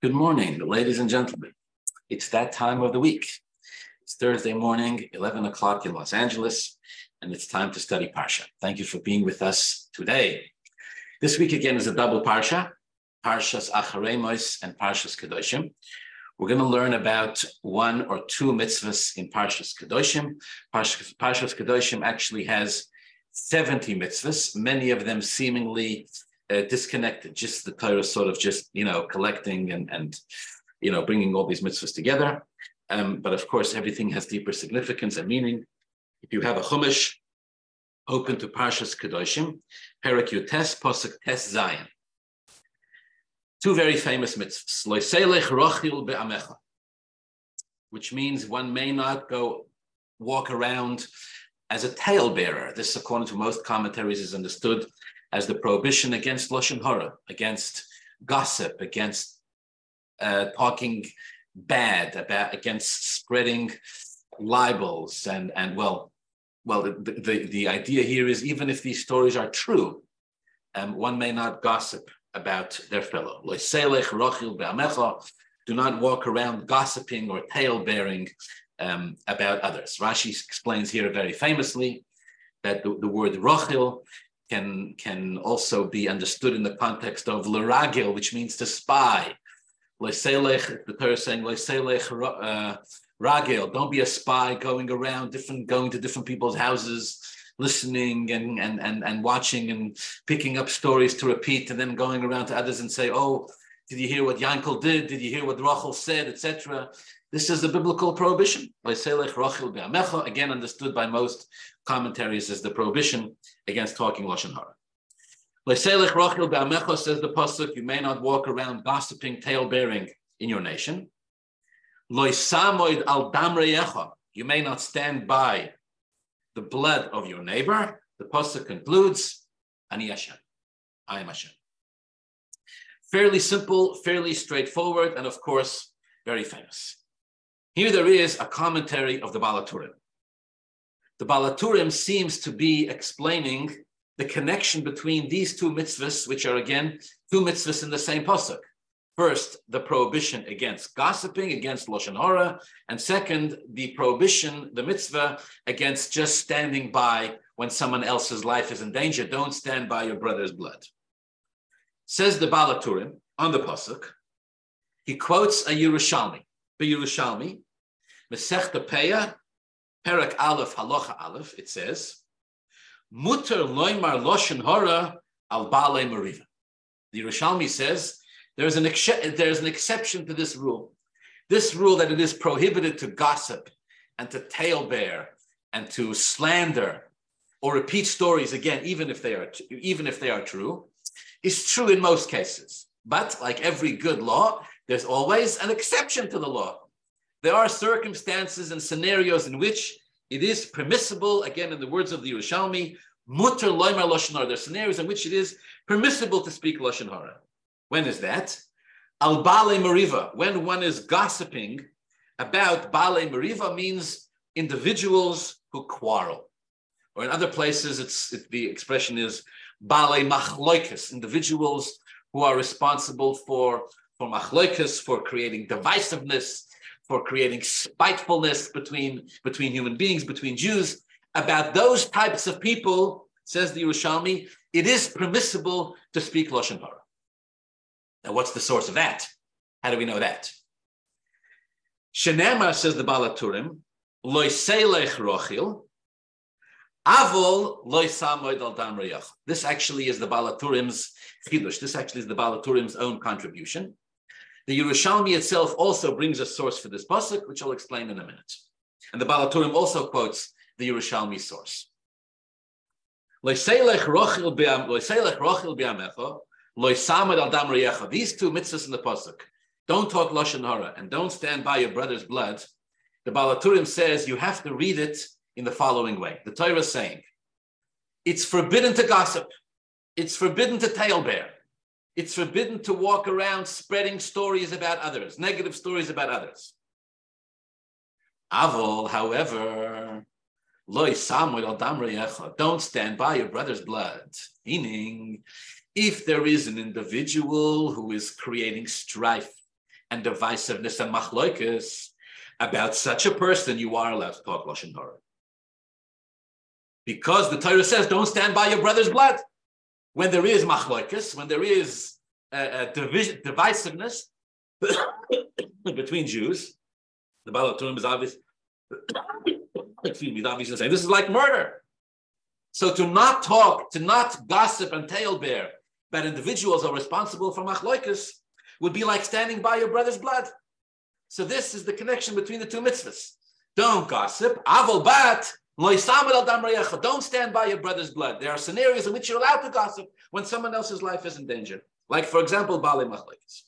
Good morning, ladies and gentlemen. It's that time of the week. It's Thursday morning, 11 o'clock in Los Angeles, and it's time to study Parsha. Thank you for being with us today. This week again is a double Parsha, Parshas Acharei Mos and Parshas Kedoshim. We're going to learn about one or two mitzvahs in Parshas Kedoshim. Parshas, Parshas Kedoshim actually has 70 mitzvahs, many of them seemingly uh, disconnected. Just the Torah sort of just you know collecting and and you know bringing all these mitzvahs together. Um, but of course, everything has deeper significance and meaning. If you have a chumash open to Parshas Kedoshim, Perak Yutes Posuk Tes Zion. Two very famous mitzvahs. Be'amecha, which means one may not go walk around as a talebearer. This, according to most commentaries, is understood as the prohibition against lashon hara, against gossip, against uh, talking bad, about against spreading libels, and and well, well, the, the, the idea here is even if these stories are true, um, one may not gossip about their fellow. Do not walk around gossiping or tale bearing um, about others. Rashi explains here very famously that the, the word rochil can can also be understood in the context of leragil, which means to spy. Leselech, the Torah is saying leselech uh, ragil. Don't be a spy going around different, going to different people's houses, listening and and and and watching and picking up stories to repeat, and then going around to others and say, "Oh, did you hear what Yankel did? Did you hear what Rachel said, etc." This is the biblical prohibition. Again, understood by most commentaries as the prohibition against talking Lashon Hara. Leselech Rachel be'amecha says the pasuk, you may not walk around gossiping, tale bearing in your nation. Loisamoid al damreyecha, you may not stand by the blood of your neighbor. The pasuk concludes, Ani Hashem, I am Hashem. Fairly simple, fairly straightforward, and of course, very famous. Here there is a commentary of the Baal HaTurim. The Baal HaTurim seems to be explaining the connection between these two mitzvahs, which are again two mitzvahs in the same pasuk. First, the prohibition against gossiping, against lashon hara, and second, the prohibition, the mitzvah against just standing by when someone else's life is in danger. Don't stand by your brother's blood. Says the Baal HaTurim on the pasuk. He quotes a Yerushalmi. The Yerushalmi Masechta Peah, Perak Aleph, Halacha Aleph, it says, Mutter loimar loshen hora al bale mariva. The Yerushalmi says there's an, ex- there's an exception to this rule. This rule that it is prohibited to gossip and to talebear and to slander or repeat stories again, even if they are even if they are true, is true in most cases. But like every good law, there's always an exception to the law there are circumstances and scenarios in which it is permissible, again, in the words of the Yerushalmi, mutter loimer lashon hara. There are scenarios in which it is permissible to speak lashon hara. When is that? Al bale mariva. When one is gossiping about bale mariva means individuals who quarrel. Or in other places, it's it, the expression is bale machloikis, individuals who are responsible for for machloikis, for creating divisiveness, for creating spitefulness between, between human beings, between Jews. About those types of people, says the Yerushalmi, it is permissible to speak Lashon Hara. Now, what's the source of that? How do we know that? Shenema says the Baal HaTurim, loiselech rochil, avol loisamoid al dam This actually is the Baal HaTurim's chidush. This actually is the Baal HaTurim's own contribution. The Yerushalmi itself also brings a source for this pasuk, which I'll explain in a minute. And the Baal HaTurim also quotes the Yerushalmi source. These two mitzvahs in the pasuk, don't talk lashon hara and don't stand by your brother's blood. The Baal HaTurim says you have to read it in the following way. The Torah is saying, it's forbidden to gossip, it's forbidden to talebear, it's forbidden to walk around spreading stories about others, negative stories about others. Avol, however, loy don't stand by your brother's blood. Meaning, if there is an individual who is creating strife and divisiveness and machloikas, about such a person, you are allowed to talk Lashon Hara. Because the Torah says, don't stand by your brother's blood. When there is machloikas, when there is a, division, divisiveness between Jews, the Baal HaTurim is obvious. excuse me, obviously saying this is like murder. So to not talk, to not gossip and talebear that individuals are responsible for machloikas would be like standing by your brother's blood. So this is the connection between the two mitzvahs. Don't gossip. Avol bat. Don't stand by your brother's blood. There are scenarios in which you're allowed to gossip when someone else's life is in danger. Like, for example, Bali Machlekes.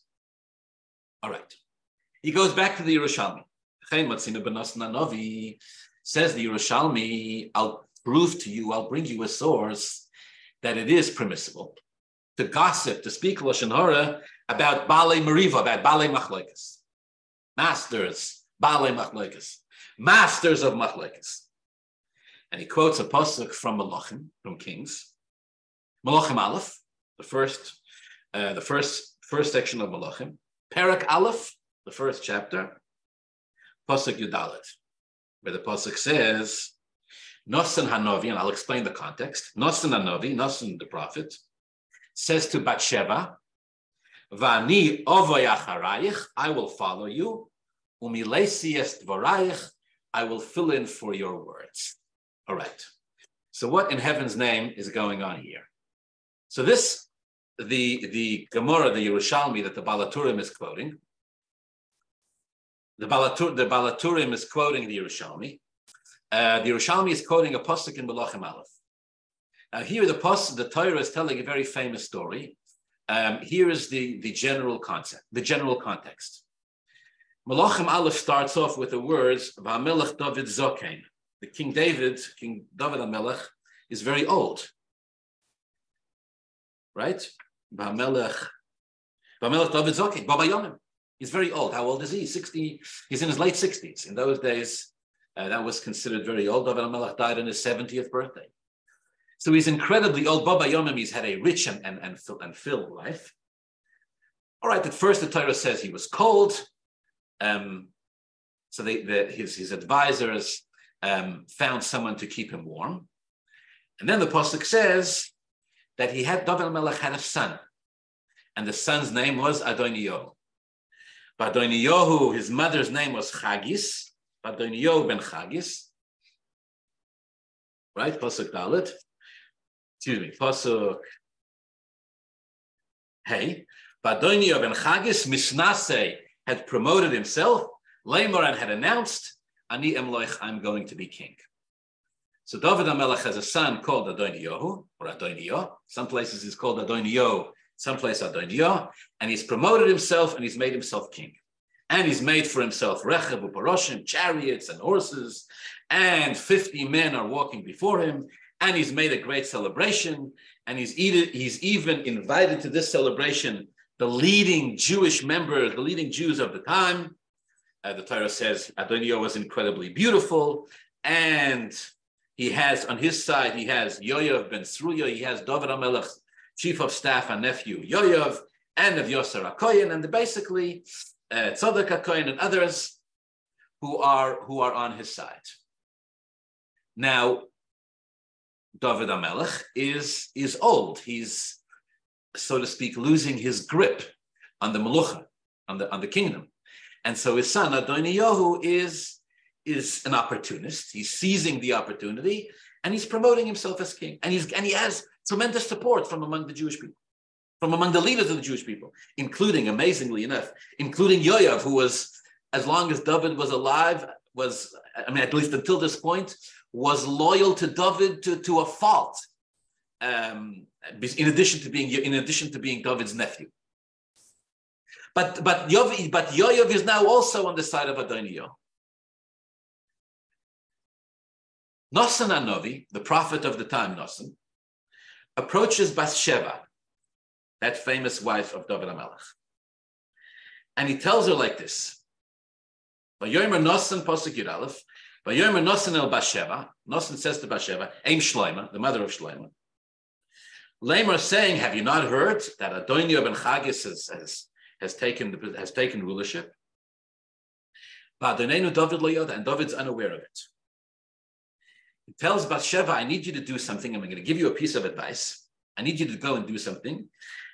All right. He goes back to the Yerushalmi. Says the Yerushalmi, I'll prove to you, I'll bring you a source that it is permissible to gossip, to speak Lashon Hara about Bale Mariva, about Bale Machlekes. Masters, Bale Machlekes. Masters of Machlekes. And he quotes a pasuk from Malachim, from Kings. Malachim Aleph, the first, uh, the first, first section of Malachim. Perak Aleph, the first chapter. Pasuk Yudalit, where the pasuk says, Nosan Hanovi, and I'll explain the context. Nosan Hanovi, Nosan the prophet, says to Bathsheba, Vani ovayacharayich, I will follow you. Umilesiest vorayich, I will fill in for your words. All right. So what in heaven's name is going on here? So this, the the Gemara, the Yerushalmi that the Baal HaTurim is quoting, the Balatur, the Baal HaTurim is quoting the Yerushalmi. Uh, the Yerushalmi is quoting a pasuk in Melachim Aleph. Now here the pasuk, the Torah is telling a very famous story. Um, here is the, the general concept, the general context. Melachim Aleph starts off with the words "Va'melech David Zokain." The King David, King David HaMelech, is very old. Right? Bamelech, Bamelech David Zokin, Baba Yomim. He's very old. How old is he? 60, he's in his late 60s. In those days, uh, that was considered very old. David HaMelech died on his 70th birthday. So he's incredibly old. Baba Yomim, he's had a rich and, and, and, and filled life. All right, at first the Torah says he was cold. Um, so they, the, his, his advisors um, found someone to keep him warm. And then the Pasuk says that he had, David Melech had a son, and the son's name was Adoniyahu. Adoniyahu, his mother's name was Chagis, Adoniyahu ben Chagis. Right, Pasuk Dalit. Excuse me, Pasuk Hey. Adoniyahu ben Chagis, Mishnase had promoted himself, Lamoran had announced Ani Emloich, I'm going to be king. So David HaMelech has a son called Adoniyahu, or Adoniyo. Some places he's called Adoniyo, some place Adoniyo, and he's promoted himself and he's made himself king. And he's made for himself Rechev Uparoshim, chariots and horses, and 50 men are walking before him, and he's made a great celebration, and he's, he's even invited to this celebration the leading Jewish members, the leading Jews of the time, uh, the Torah says Adoniyo was incredibly beautiful, and he has on his side he has Yoav ben Sruya, he has David Amelech, chief of staff and nephew Yoav, and of Yosar Akoyan, and basically uh, Tzadok Akoyan and others who are who are on his side. Now, David Amelech is is old. He's so to speak losing his grip on the Melucha, on the on the kingdom. And so his son, Adoniyahu, is, is an opportunist. He's seizing the opportunity and he's promoting himself as king. And, he's, and he has tremendous support from among the Jewish people, from among the leaders of the Jewish people, including, amazingly enough, including Yoav, who was, as long as David was alive, was, I mean, at least until this point, was loyal to David to, to a fault. Um, in addition to being in addition to being David's nephew. But but Yov, but is now also on the side of Adoniyo. Nosan Anovi, the prophet of the time, Nosan, approaches Bathsheba, that famous wife of David HaMelech. And he tells her like this. Vayomer Nosan Posuk Yud Aleph, Vayomer Nosan El Bathsheba, Nosan says to Bathsheba, Aim Shloima, the mother of Shloima. Lamer saying, have you not heard that Adoniyo ben Chagis has, has has taken the, has taken rulership. But David and David's unaware of it. He tells Bathsheba, I need you to do something. I'm going to give you a piece of advice. I need you to go and do something.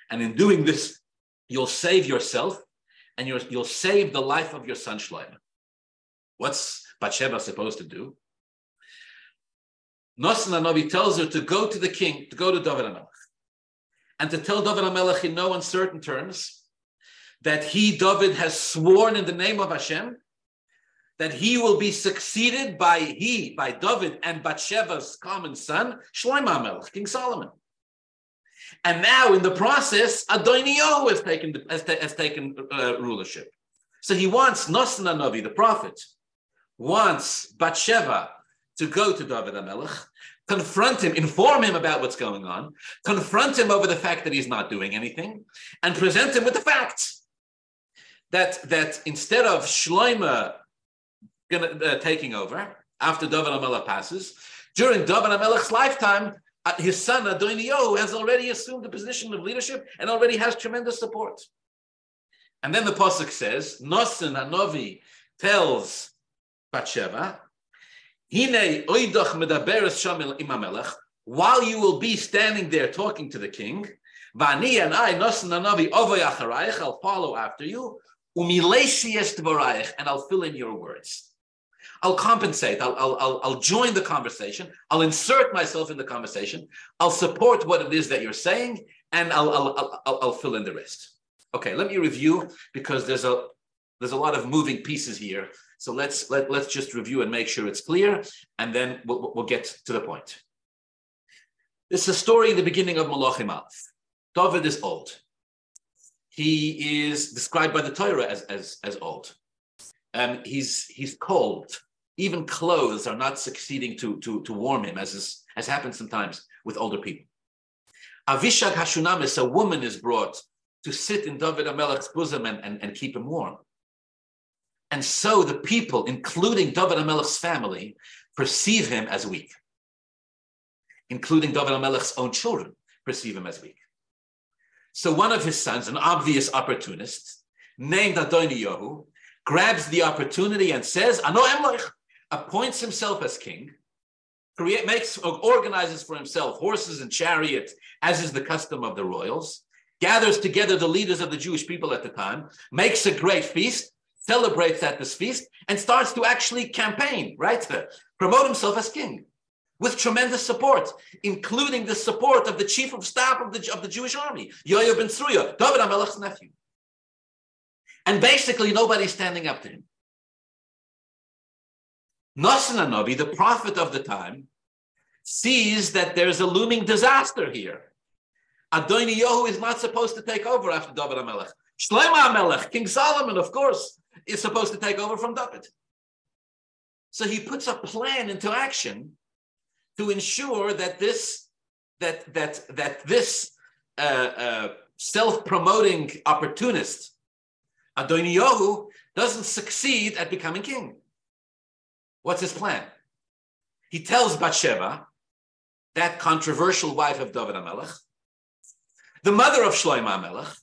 And in doing this, you'll save yourself and you will save the life of your son Shlomo. What's Bathsheba supposed to do? Nosan Navi tells her to go to the king, to go to David HaMelech, and to tell David HaMelech in no uncertain terms that he, David, has sworn in the name of Hashem that he will be succeeded by he, by David and Bathsheba's common son, Shlomo HaMelech, King Solomon. And now, in the process, Adoniyahu has taken has, has taken uh, rulership. So he wants Nosan Navi, the prophet, wants Bathsheba to go to David HaMelech, confront him, inform him about what's going on, confront him over the fact that he's not doing anything, and present him with the facts that, that instead of Shloima gonna, uh, taking over after David HaMelech passes, during David HaMelech's lifetime, uh, his son Adoniyahu has already assumed the position of leadership and already has tremendous support. And then the pasuk says, Nosan Hanovi tells Bathsheba, Hine oidach medaberes shamil while you will be standing there talking to the king, Vani and I, Nosan Hanovi ovay acharayich, I'll follow after you, Um and I'll fill in your words. I'll compensate. I'll, I'll, I'll, join the conversation. I'll insert myself in the conversation. I'll support what it is that you're saying, and I'll, I'll, I'll, I'll fill in the rest. Okay, let me review because there's a there's a lot of moving pieces here. So let's let, let's just review and make sure it's clear, and then we'll, we'll get to the point. This is a story in the beginning of Malachim. David is old. He is described by the Torah as, as, as old. Um, he's he's cold. Even clothes are not succeeding to, to, to warm him, as is, as happens sometimes with older people. Avishag Hashunamis, a woman is brought to sit in David Amelech's bosom and, and, and keep him warm. And so the people, including David Amelech's family, perceive him as weak. Including David Amelech's own children, perceive him as weak. So one of his sons, an obvious opportunist, named Adoniyahu, grabs the opportunity and says, Ano Emloich, appoints himself as king, create, makes, organizes for himself horses and chariots, as is the custom of the royals, gathers together the leaders of the Jewish people at the time, makes a great feast, celebrates at this feast, and starts to actually campaign, right? Promote himself as king with tremendous support, including the support of the chief of staff of the, of the Jewish army, Yoav ben Tzruya, David HaMelech's nephew. And basically, nobody's standing up to him. Nasan Nabi, the prophet of the time, sees that there's a looming disaster here. Adoniyahu is not supposed to take over after David HaMelech. Shlomo HaMelech, King Solomon, of course, is supposed to take over from David. So he puts a plan into action to ensure that this that that that this uh, uh, self-promoting opportunist Adoniyahu doesn't succeed at becoming king. What's his plan? He tells Bathsheba, that controversial wife of David HaMelech, the mother of Shlomo HaMelech,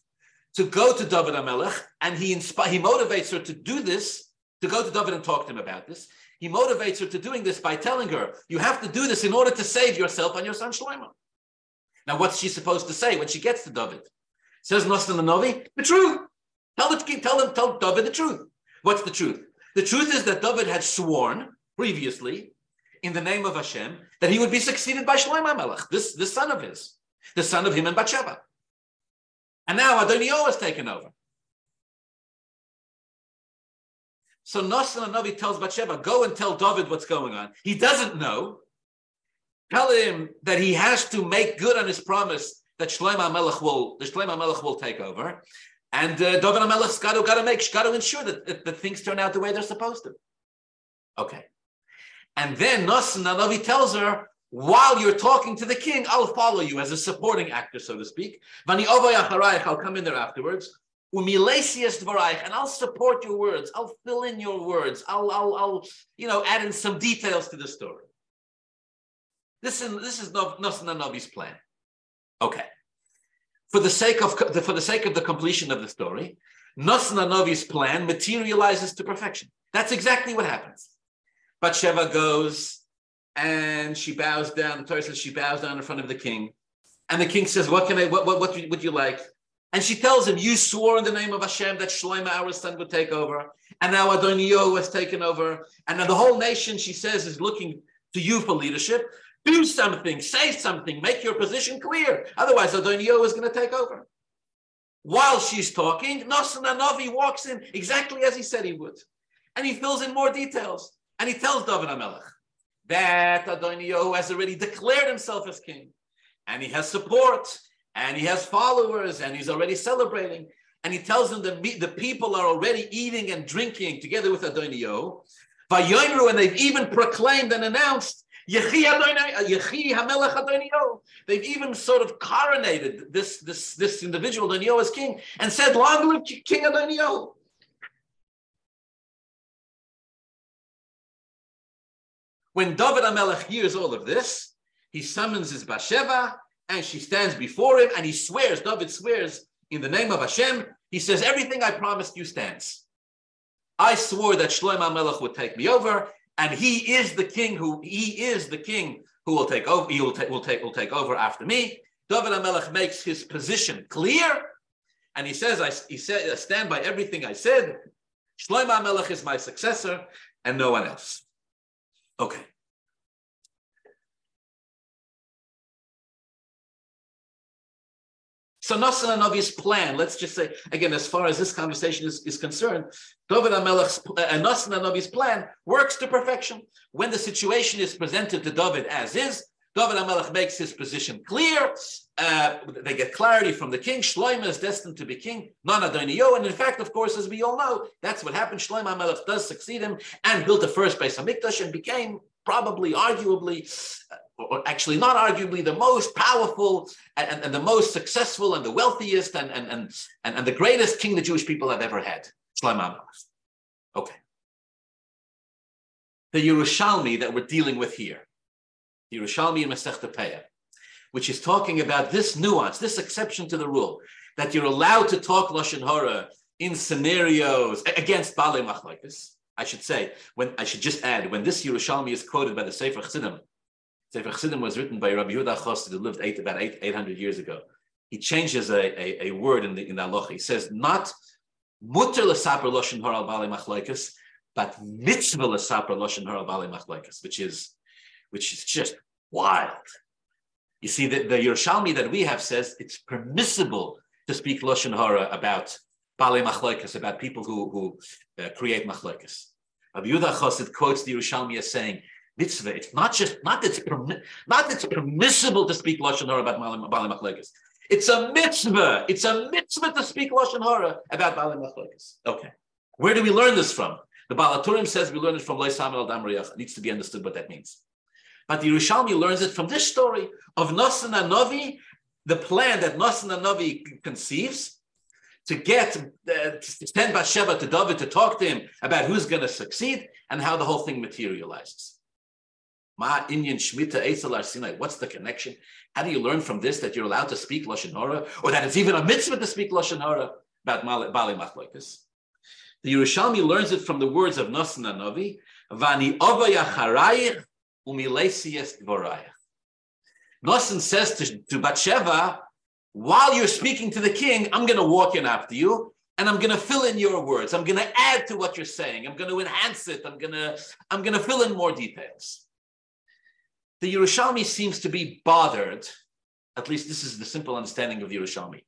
to go to David HaMelech, and he, insp- he motivates her to do this, to go to David and talk to him about this. He motivates her to doing this by telling her, you have to do this in order to save yourself and your son Shlomo. Now, what's she supposed to say when she gets to David? Says Nosan Novi, the truth. Tell the tell him, tell David the truth. What's the truth? The truth is that David had sworn previously in the name of Hashem that he would be succeeded by Shlomo Melech, this, this son of his, the son of him and Bathsheba. And now Adoniyahu has taken over. So Nosan Navi tells Bathsheba, go and tell David what's going on. He doesn't know. Tell him that he has to make good on his promise that Shlomo Melech will, the Shlomo Melech will take over. And uh, David HaMelech's got to, got to make, got to ensure that, that, that, things turn out the way they're supposed to. Okay. And then Nosan Navi tells her, while you're talking to the king, I'll follow you as a supporting actor, so to speak. Vani I'll come in there afterwards. And I'll support your words. I'll fill in your words. I'll, I'll, I'll you know, add in some details to the story. This is, this is Nosan Navi's plan. Okay. for the sake of the, for the sake of the completion of the story, Nosna Novi's plan materializes to perfection. That's exactly what happens. Bathsheba goes and she bows down. The Torah says she bows down in front of the king, and the king says, "What can I? What what what would you like?" And she tells him, "You swore in the name of Hashem that Shlomo, our son, would take over, and now Adoniyo has taken over, and now the whole nation," she says, "is looking to you for leadership. Do something, say something, make your position clear. Otherwise, Adoniyo is going to take over." While she's talking, Nasan Navi walks in exactly as he said he would. And he fills in more details. And he tells David HaMelech that Adoniyahu has already declared himself as king. And he has support. And he has followers. And he's already celebrating. And he tells them that the people are already eating and drinking together with Adoniyahu. And they've even proclaimed and announced uh, They've even sort of coronated this, this, this individual, Adoniyo, as king and said, Long live King Adoniyo. When David HaMelech hears all of this, he summons his Bathsheba and she stands before him and he swears, David swears in the name of Hashem, he says, Everything I promised you stands. I swore that Shlomo HaMelech would take me over and he is the king who he is the king who will take over. He will take will take will take over after me. David Amelech makes his position clear, and he says, "I he said I stand by everything I said. Shlomo Amelech is my successor, and no one else." Okay. So Nasan Navi's plan, let's just say, again, as far as this conversation is, is concerned, David HaMelech's, uh, Nasan Navi's plan works to perfection. When the situation is presented to David as is, David HaMelech makes his position clear. Uh, they get clarity from the king. Shlomo is destined to be king, non Adoniyo. And in fact, of course, as we all know, that's what happened. Shlomo HaMelech does succeed him and built the first Beis HaMikdash and became probably, arguably, uh, or actually not arguably the most powerful and, and, the most successful and the wealthiest and, and, and, and, and the greatest king the Jewish people have ever had. Shlomo Okay. The Yerushalmi that we're dealing with here, the Yerushalmi in Masechta Peah, which is talking about this nuance, this exception to the rule, that you're allowed to talk Lashon Hara in scenarios against Bale Machlokes. I should say, when I should just add, when this Yerushalmi is quoted by the Sefer Chassidim, Sefer Chassidim was written by Rabbi Yehuda Chassid, who lived eight, about eight, 800 years ago. He changes a, a, a word in the in the halacha. He says not mutter l'saper loshen hara bali machlekes, but mitzvah l'saper loshen hara bali machlekes, which is which is just wild. You see, the, the Yerushalmi that we have says it's permissible to speak loshen hara about bali machlekes, about people who who uh, create machlekes. Rabbi Yehuda Chassid quotes the Yerushalmi as saying mitzvah. It's not just not that it's permi- not that it's permissible to speak lashon hara about bali machlekes. It's a mitzvah. It's a mitzvah to speak lashon hara about bali machlekes. Okay, where do we learn this from? The Baal HaTurim says we learn it from Leisam al Damriyach. It needs to be understood what that means. But the Yerushalmi learns it from this story of Nasan Novi, the plan that Nasan Novi conceives to get uh, to send Bathsheba to David to talk to him about who's going to succeed and how the whole thing materializes. Ma Inyan Shmita Eitzel Sinai. What's the connection? How do you learn from this that you're allowed to speak Lashon Hara, or that it's even a mitzvah to speak Lashon Hara about Bali Machloikas? The Yerushalmi learns it from the words of Nasan Navi, Vani Ovayacharayich Umilesias Dvorayach. Nasan says to, to Bathsheba, while you're speaking to the king, I'm going to walk in after you and I'm going to fill in your words. I'm going to add to what you're saying. I'm going to enhance it. I'm going to I'm going to fill in more details the Yerushalmi seems to be bothered, at least this is the simple understanding of Yerushalmi.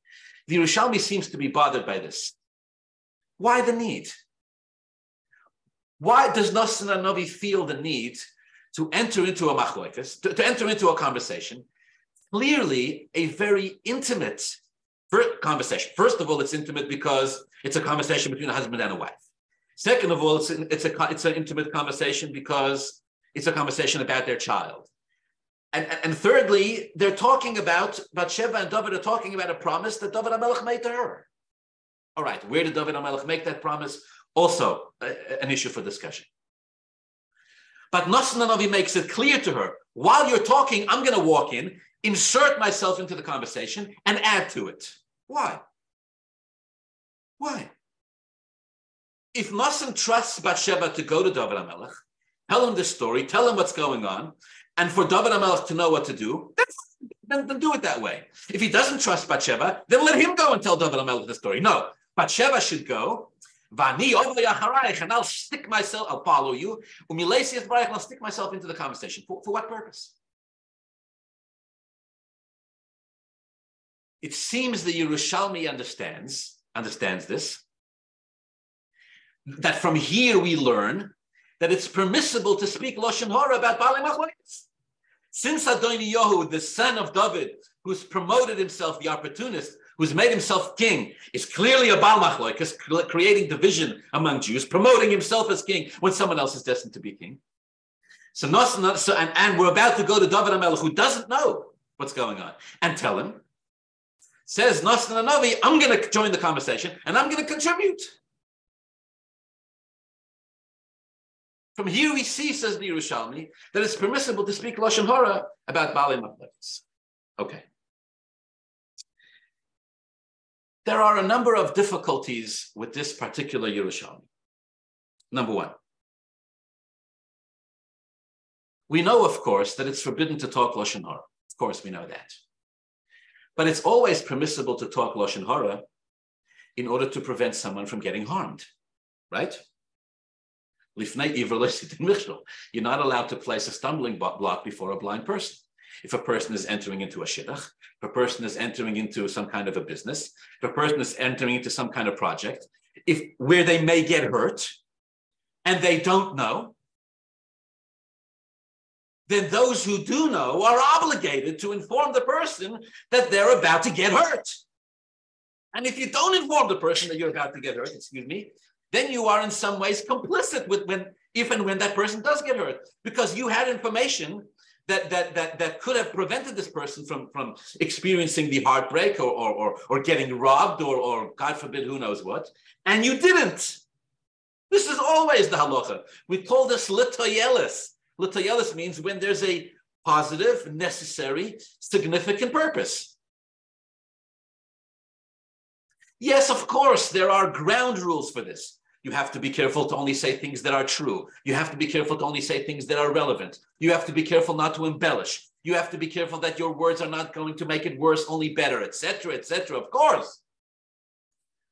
The Yerushalmi seems to be bothered by this. Why the need? Why does Nasan Navi feel the need to enter into a machloikas, to, to, enter into a conversation? Clearly, a very intimate conversation. First of all, it's intimate because it's a conversation between a husband and a wife. Second of all, it's, it's, a, it's an intimate conversation because it's a conversation about their child. And, and thirdly, they're talking about, Bathsheba and David are talking about a promise that David HaMelech made to her. All right, where did David HaMelech make that promise? Also an issue for discussion. But Nasan Navi makes it clear to her, while you're talking, I'm going to walk in insert myself into the conversation and add to it. Why? Why? If Nasan trusts Bathsheba to go to David HaMelech, tell him the story, tell him what's going on, and for David HaMelech to know what to do, then, then, do it that way. If he doesn't trust Bathsheba, then let him go and tell David HaMelech the story. No, Bathsheba should go, and I'll stick myself, I'll follow you, and I'll stick myself into the conversation. For, for what purpose? It seems the Yerushalmi understands, understands this, that from here we learn that it's permissible to speak Lashon Hara about Bali Machlokes. Since Adoniyahu, the son of David, who's promoted himself, the opportunist, who's made himself king, is clearly a Baal Machlokes, creating division among Jews, promoting himself as king when someone else is destined to be king. So, so and, and we're about to go to David HaMelech, who doesn't know what's going on, and tell him, says Nassan Navi, I'm going to join the conversation and I'm going to contribute. From here we see, says the Yerushalmi, that it's permissible to speak Lashon Hara about Bali Machlekes. Okay. There are a number of difficulties with this particular Yerushalmi. Number one, we know, of course, that it's forbidden to talk Lashon Hara. Of course, we know that. But it's always permissible to talk Lashon Hara in order to prevent someone from getting harmed, right? You're not allowed to place a stumbling block before a blind person. If a person is entering into a shidduch, if a person is entering into some kind of a business, if a person is entering into some kind of project, if where they may get hurt and they don't know, then those who do know are obligated to inform the person that they're about to get hurt. And if you don't inform the person that you're about to get hurt, excuse me, then you are in some ways complicit with when if and when that person does get hurt because you had information that that that, that could have prevented this person from from experiencing the heartbreak or or or, or getting robbed or or god forbid who knows what. And you didn't. This is always the halacha. We call this litoyelis. Litoyelis means when there's a positive necessary significant purpose. Yes, of course, there are ground rules for this. You have to be careful to only say things that are true. You have to be careful to only say things that are relevant. You have to be careful not to embellish. You have to be careful that your words are not going to make it worse, only better, etc., etc. Of course.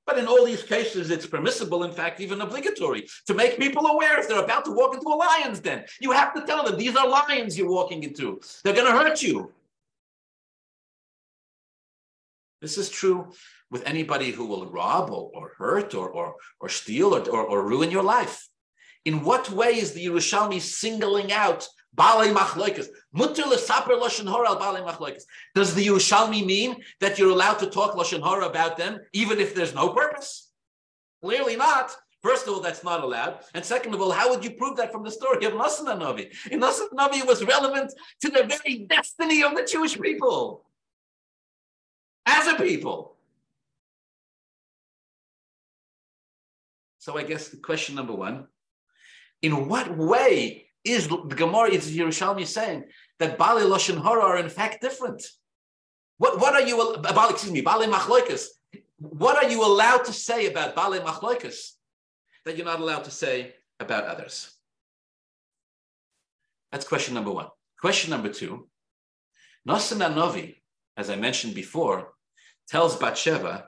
But in all these cases, it's permissible, in fact, even obligatory, to make people aware if they're about to walk into a lion's den. You have to tell them these are lions you're walking into. They're going to hurt you. This is true with anybody who will rob or, or hurt or, or, or steal or, or, or, ruin your life. In what way is the Yerushalmi singling out Balei Machloikas? Mutter lesaper Lashon Hora al Balei Machloikas. Does the Yerushalmi mean that you're allowed to talk Lashon Hora about them even if there's no purpose? Clearly not. First of all, that's not allowed. And second of all, how would you prove that from the story of Nasan Navi? Nasan Navi, was relevant to the very destiny of the Jewish people people. So I guess the question number one, in what way is the Gemara, is Yerushalmi saying that Bali Lashon Hara are in fact different? What, what are you, excuse me, Bali Machloikas, what are you allowed to say about Bali Machloikas that you're not allowed to say about others? That's question number one. Question number two, Nasan Novi, as I mentioned before, tells Bathsheba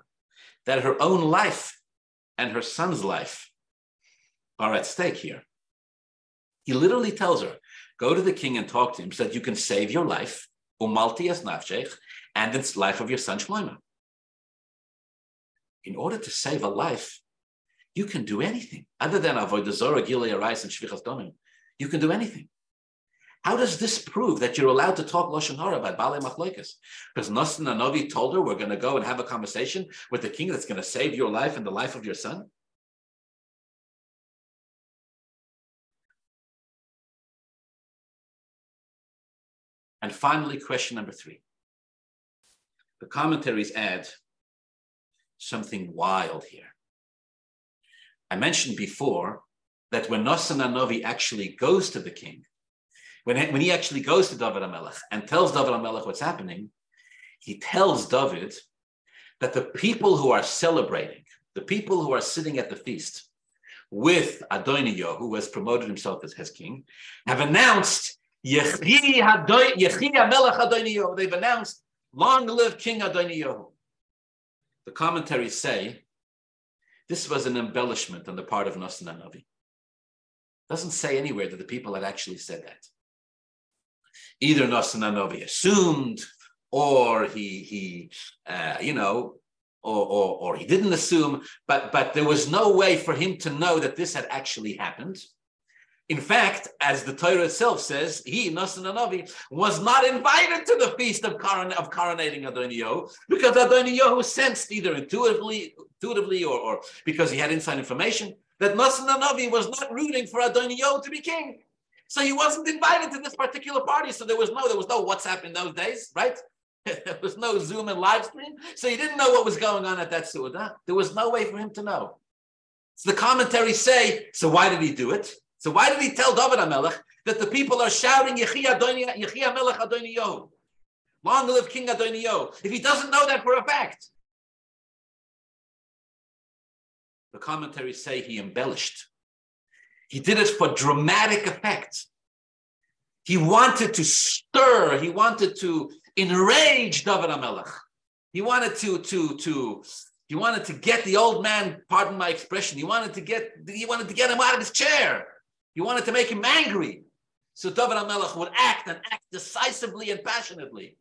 that her own life and her son's life are at stake here. He literally tells her, go to the king and talk to him so that you can save your life, umalti as nafshech, and the life of your son Shlomo. In order to save a life, you can do anything other than avoida zora, gilei arais, and shvichas domim. You can do anything. How does this prove that you're allowed to talk Lashon Hara about Baalei Machloikas? Because Nasan Novi told her, we're going to go and have a conversation with the king that's going to save your life and the life of your son? And finally, question number three. The commentaries add something wild here. I mentioned before that when Nasan Novi actually goes to the king, When, when he actually goes to David HaMelech and tells David HaMelech what's happening, he tells David that the people who are celebrating, the people who are sitting at the feast with Adoniyo, who has promoted himself as his king, have announced They've announced, long live King Adoniyo. The commentaries say this was an embellishment on the part of Nasan Navi. Doesn't say anywhere that the people had actually said that. Either Nasan assumed, or he he uh, you know, or, or or he didn't assume, but but there was no way for him to know that this had actually happened. In fact, as the Torah itself says, he, Nasan Navi, was not invited to the feast of, coron- of coronating Adoniyo because Adoniyo sensed either intuitively, intuitively or, or because he had inside information that Nasan Navi was not rooting for Adoniyo to be king. So he wasn't invited to this particular party. So there was no, there was no WhatsApp in those days, right? there was no Zoom and live stream. So he didn't know what was going on at that Suda. There was no way for him to know. So the commentaries say, so why did he do it? So why did he tell David HaMelech that the people are shouting Yechi Melech Adoniyo? Long live King Adoniyo. If he doesn't know that for a fact. The commentaries say he embellished. He did it for dramatic effect. He wanted to stir, he wanted to enrage David HaMelech. He wanted to, to, to, he wanted to get the old man, pardon my expression, he wanted to get, he wanted to get him out of his chair. He wanted to make him angry. So David HaMelech would act and act decisively and passionately.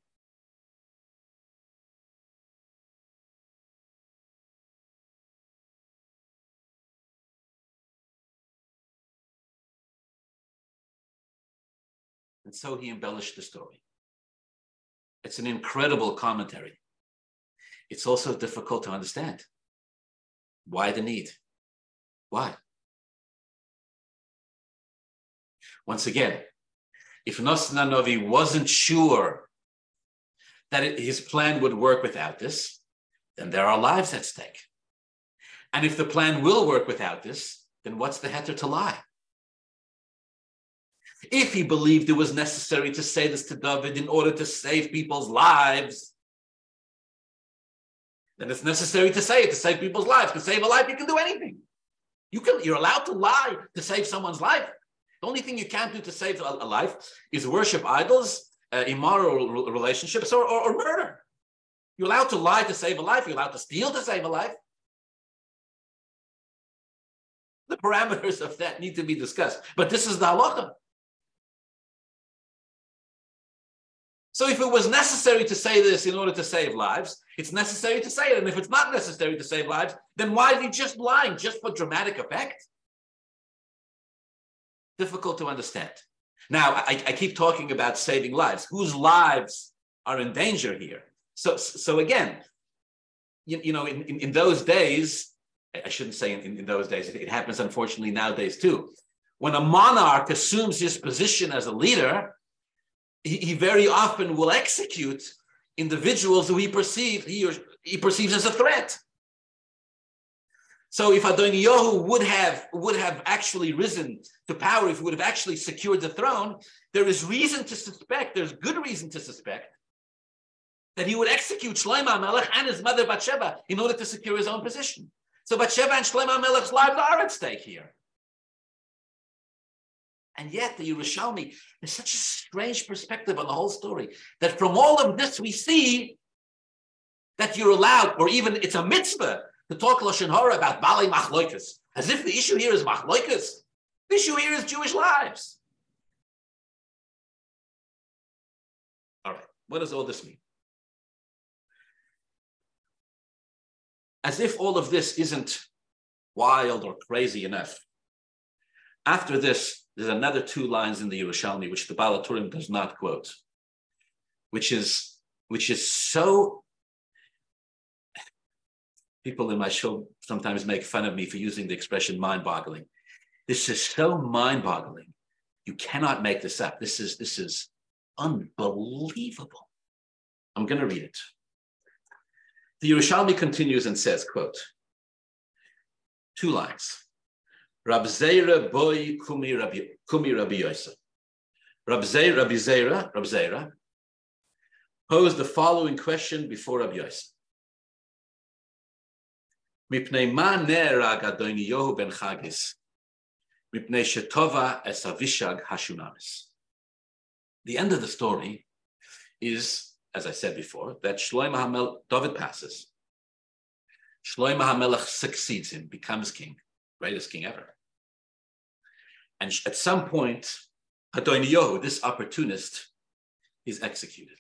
And so he embellished the story. It's an incredible commentary. It's also difficult to understand. Why the need? Why? Once again, if Nasan Novi wasn't sure that it, his plan would work without this, then there are lives at stake. And if the plan will work without this, then what's the heter to lie? If he believed it was necessary to say this to David in order to save people's lives, then it's necessary to say it to save people's lives. To save a life, you can do anything. You can, you're allowed to lie to save someone's life. The only thing you can't do to save a, life is worship idols, uh, immoral relationships, or, or, or murder. You're allowed to lie to save a life. You're allowed to steal to save a life. The parameters of that need to be discussed. But this is the halacha. So if it was necessary to say this in order to save lives, it's necessary to say it. And if it's not necessary to save lives, then why is he just lying? Just for dramatic effect? Difficult to understand. Now, I, I keep talking about saving lives. Whose lives are in danger here? So, so again, you, you know, in, in, in, those days, I shouldn't say in, in those days, it happens unfortunately nowadays too. When a monarch assumes his position as a leader, he, he very often will execute individuals who he perceives he or he perceives as a threat. So if Adoniyahu would have would have actually risen to power, if he would have actually secured the throne, there is reason to suspect, there's good reason to suspect that he would execute Shlomo Melech and his mother Bathsheba in order to secure his own position. So Bathsheba and Shlomo Melech's lives are at stake here. And yet, the Yerushalmi is such a strange perspective on the whole story that from all of this we see that you're allowed, or even it's a mitzvah to talk lashon hara about bali machloikas, as if the issue here is machloikas. The issue here is Jewish lives. All right, what does all this mean? As if all of this isn't wild or crazy enough. After this, there's another two lines in the Yerushalmi which the Baal HaTurim does not quote, which is which is so. People in my show sometimes make fun of me for using the expression mind-boggling. This is so mind-boggling. You cannot make this up. This is this is unbelievable. I'm going to read it. The Yerushalmi continues and says, quote, two lines. Rabzera boy kumi Rabbi kumi Rabbi Yosef. Rabzera Rabbi Zera Rabzera posed the following question before Rabbi Yosef. Mipnei ma ne'erag Adoni Yohu ben Chagis. Mipnei shetova es Avishag Hashunamis. The end of the story is, as I said before, that Shloimeh Hamel David passes. Shloimeh HaMelech succeeds him, becomes king, greatest king ever. And at some point, Adoniyahu, this opportunist, is executed.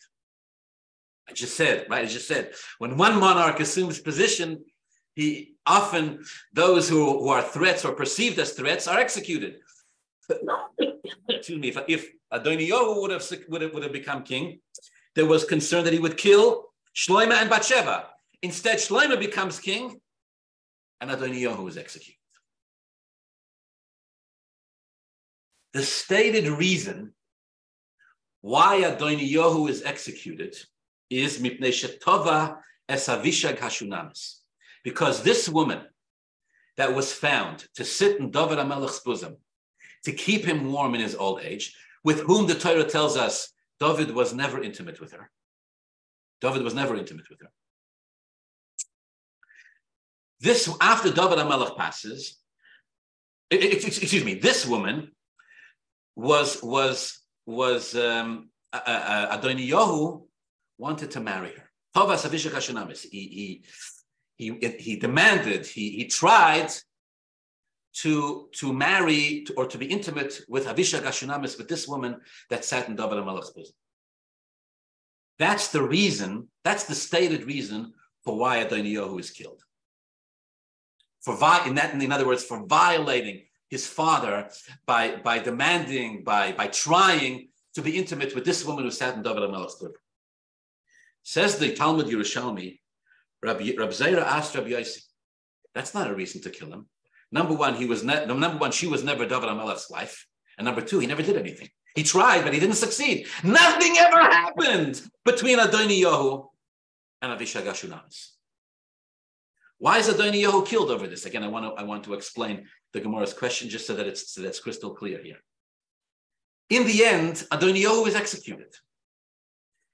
I just said, right? I just said, when one monarch assumes position, he often those who, who are threats or perceived as threats are executed. Excuse me. If, if Adoniyahu would have, would have would have become king, there was concern that he would kill Shloima and Bathsheba. Instead, Shloima becomes king, and Adoniyahu is executed. The stated reason why Adoniyahu is executed is mipnei shetova es avishag hashunamis. Because this woman that was found to sit in David HaMelech's bosom, to keep him warm in his old age, with whom the Torah tells us David was never intimate with her. David was never intimate with her. This, after David HaMelech passes, excuse me, this woman was, was, was um, Adoniyahu wanted to marry her. He, he, he, he demanded, he, he tried to, to marry to, or to be intimate with Avishag Ashunamis, with this woman that sat in David Melech's bosom. That's the reason, that's the stated reason for why Adoniyahu is killed. For vi- in, that, in other words, for violating his father by, by demanding, by, by trying to be intimate with this woman who sat in David Melech's bosom. Says the Talmud Yerushalmi, Rabbi, Rabbi Zera asked Rabbi Yossi, that's not a reason to kill him. Number one, he was ne- number one, she was never David Amelech's wife. And number two, he never did anything. He tried, but he didn't succeed. Nothing ever happened between Adoniyahu and Avishag Ashunamis. Why is Adoniyahu killed over this? Again, I want to I want to explain the Gemara's question just so that it's so that's crystal clear here. In the end, Adoniyahu is executed.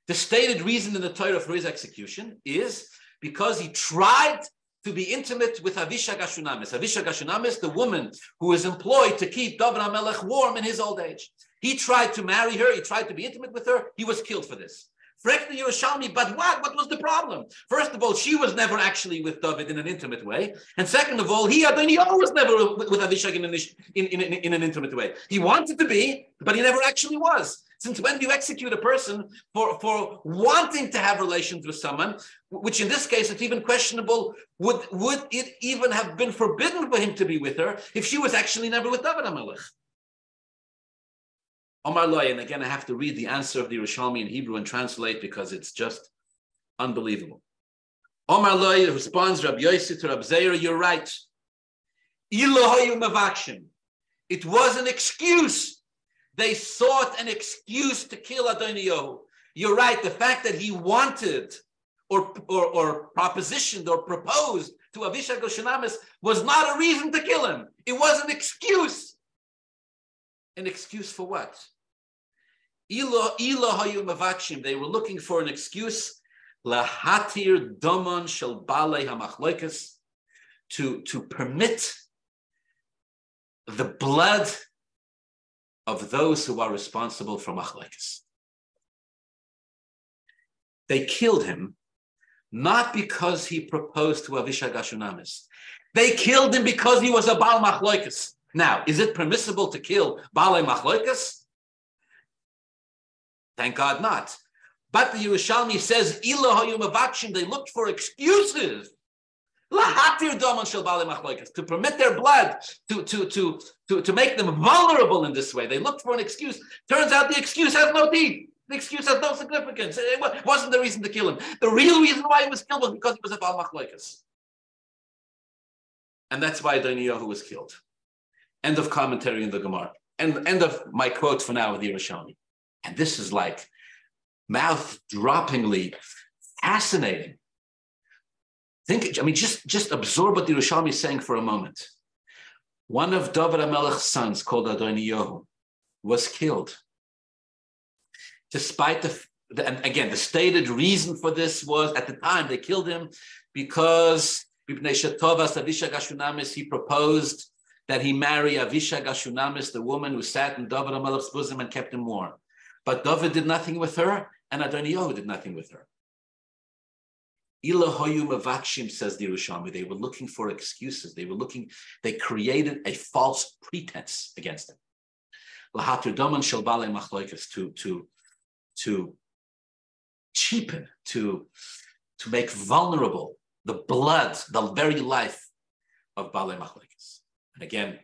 The stated reason in the Torah for his execution is because he tried to be intimate with Avishag Ashunamis. Avishag Ashunamis, the woman who was employed to keep David warm in his old age. He tried to marry her, he tried to be intimate with her, he was killed for this. The Yerushalmi, but what? What was the problem? First of all, she was never actually with David in an intimate way. And second of all, he, Adoniyahu, was never with, Avishag in an, in, in, in an intimate way. He wanted to be, but he never actually was. Since when do you execute a person for, for wanting to have relations with someone, which in this case it's even questionable, would, would it even have been forbidden for him to be with her if she was actually never with David HaMelech? Omar Loy, and again I have to read the answer of the Yerushalmi in Hebrew and translate because it's just unbelievable. Omar Loy responds, Rabbi Yossi to Rabbi Zeir, you're right. It was an excuse they sought an excuse to kill Adoniyahu. You're right. The fact that he wanted or, or, or propositioned or proposed to Avishag Goshenamis was not a reason to kill him. It was an excuse. An excuse for what? They were looking for an excuse hamachloikas to to permit the blood of those who are responsible for machlekes. They killed him not because he proposed to Avishag Ashunamis. They killed him because he was a Baal Machlokes. Now, is it permissible to kill Baal Machlokes? Thank God not. But the Yerushalmi says, they looked for excuses to permit their blood to, to, to, to, to make them vulnerable in this way. They looked for an excuse. Turns out the excuse has no teeth. The excuse has no significance. It wasn't the reason to kill him. The real reason why he was killed was because he was a Baal Machlokes. And that's why Adoniyahu was killed. End of commentary in the Gemara. End, end of my quote for now with Yerushalmi. And this is like mouth-droppingly fascinating Think, I mean, just, just absorb what the Yerushalmi is saying for a moment. One of David HaMelech's sons, called Adoniyahu, was killed despite the, the, and again, the stated reason for this was at the time they killed him because he proposed that he marry Avishag Ashunamis, the woman who sat in David HaMelech's bosom and kept him warm. But David did nothing with her, and Adoniyahu did nothing with her. Ilahoyu Mavakshim, says the Yerushalmi. They were looking for excuses. They were looking, they created a false pretense against him. To, to, to cheapen, to, to make vulnerable the blood, the very life of Bale Machlekes. And again,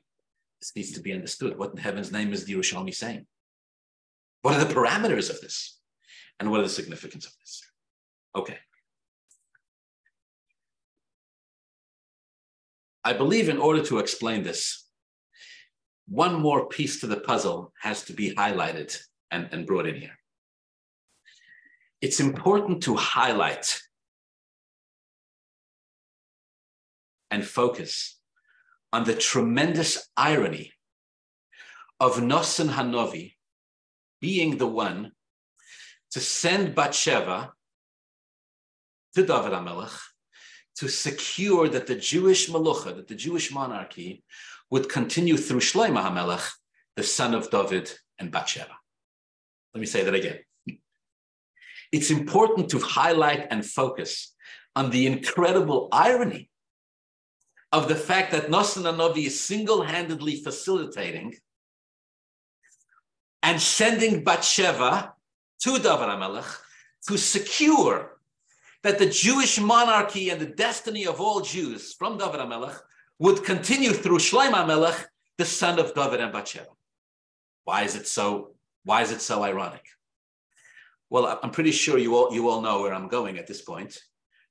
this needs to be understood. What in heaven's name is the Yerushalmi saying? What are the parameters of this? And what are the significance of this? Okay. I believe in order to explain this, one more piece to the puzzle has to be highlighted and, and brought in here. It's important to highlight and focus on the tremendous irony of Nosan Hanovi being the one to send Bathsheba to David HaMelech to secure that the Jewish Melucha, that the Jewish monarchy would continue through Shlomo HaMelech, the son of David and Bathsheba. Let me say that again. It's important to highlight and focus on the incredible irony of the fact that Nosan Anovi is single-handedly facilitating and sending Bathsheba to David HaMelech to secure that the Jewish monarchy and the destiny of all Jews from David HaMelech would continue through Shlomo HaMelech, the son of David and Bathsheba. Why is it so? Why is it so ironic? Well, I'm pretty sure you all you all know where I'm going at this point,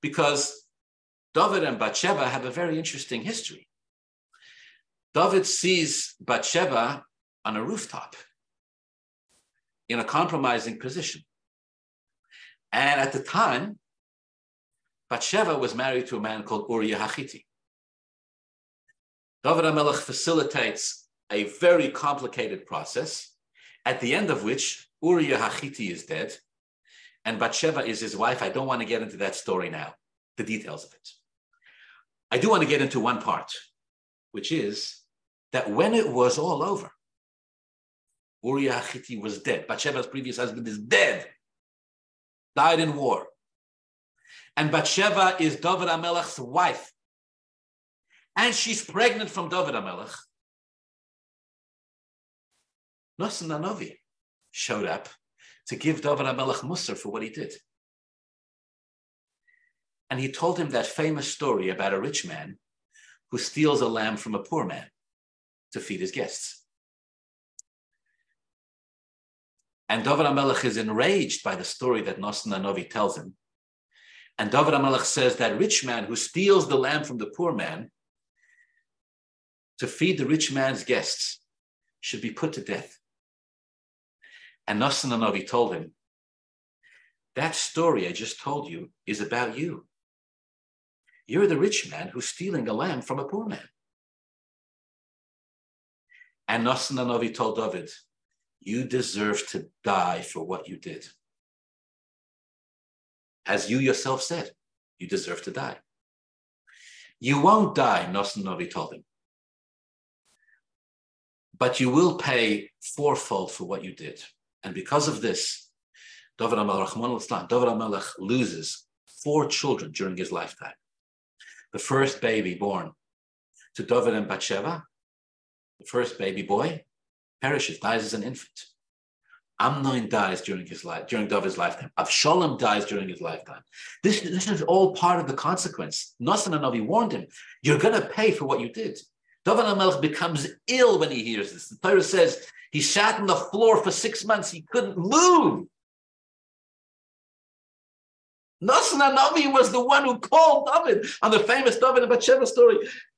because David and Bathsheba have a very interesting history. David sees Bathsheba on a rooftop in a compromising position. And at the time, Bathsheba was married to a man called Uriah Hachiti. David HaMelech facilitates a very complicated process, at the end of which Uriah Hachiti is dead, and Bathsheba is his wife. I don't want to get into that story now, the details of it. I do want to get into one part, which is that when it was all over, Uriah Hachiti was dead. Bathsheba's previous husband is dead, died in war. And Bathsheba is David HaMelech's wife. And she's pregnant from David HaMelech. Nosan Anovi showed up to give David HaMelech Musar for what he did. And he told him that famous story about a rich man who steals a lamb from a poor man to feed his guests. And David HaMelech is enraged by the story that Nosan Anovi tells him. And David HaMelech says that rich man who steals the lamb from the poor man to feed the rich man's guests should be put to death. And Nosan Anovi told him, that story I just told you is about you. You're the rich man who's stealing a lamb from a poor man. And Nosan Anovi told David, You deserve to die for what you did. As you yourself said, you deserve to die. You won't die, Nosan Anovi told him. But you will pay fourfold for what you did. And because of this, David HaMelech loses four children during his lifetime the first baby born to David and Bathsheba, the first baby boy, perishes, dies as an infant. Amnon dies during his life, during David's lifetime. Avshalom dies during his lifetime. This, this is all part of the consequence. Nosan Anovi warned him, you're going to pay for what you did. David HaMelech becomes ill when he hears this. The Torah says he sat on the floor for six months. He couldn't move. Nosan Hanavi was the one who called David on the famous David and Bathsheba story.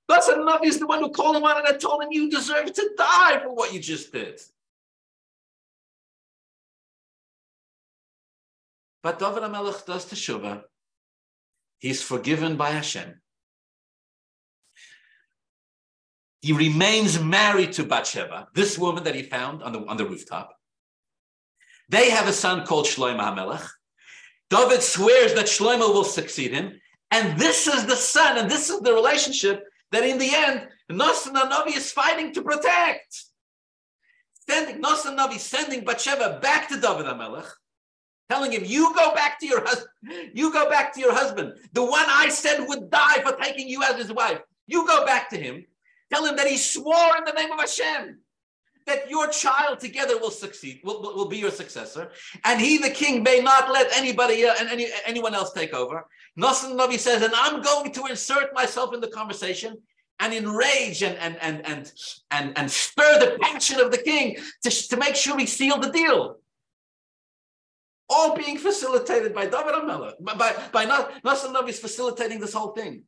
Nosan Hanavi is the one who called him on and told him, You deserve to die for what you just did. But David HaMelech does teshuvah. He's forgiven by Hashem. He remains married to Bathsheba, this woman that he found on the, on the rooftop. They have a son called Shlomo HaMelech. David swears that Shlomo will succeed him. And this is the son, and this is the relationship that in the end, Nosson Navi is fighting to protect. Sending Nosson Navi sending Bathsheba back to David HaMelech, telling him, "You go back to your husband. You go back to your husband, the one I said would die for taking you as his wife. You go back to him. Tell him that he swore in the name of Hashem." That your child together will succeed, will, will, be your successor, and he, the king, may not let anybody uh, and any, anyone else take over. Nosson Navi says, and I'm going to insert myself in the conversation and enrage and and and and and, and stir the passion of the king to, to make sure we seal the deal. All being facilitated by David HaMelech, by, by not Nosson Navi is facilitating this whole thing.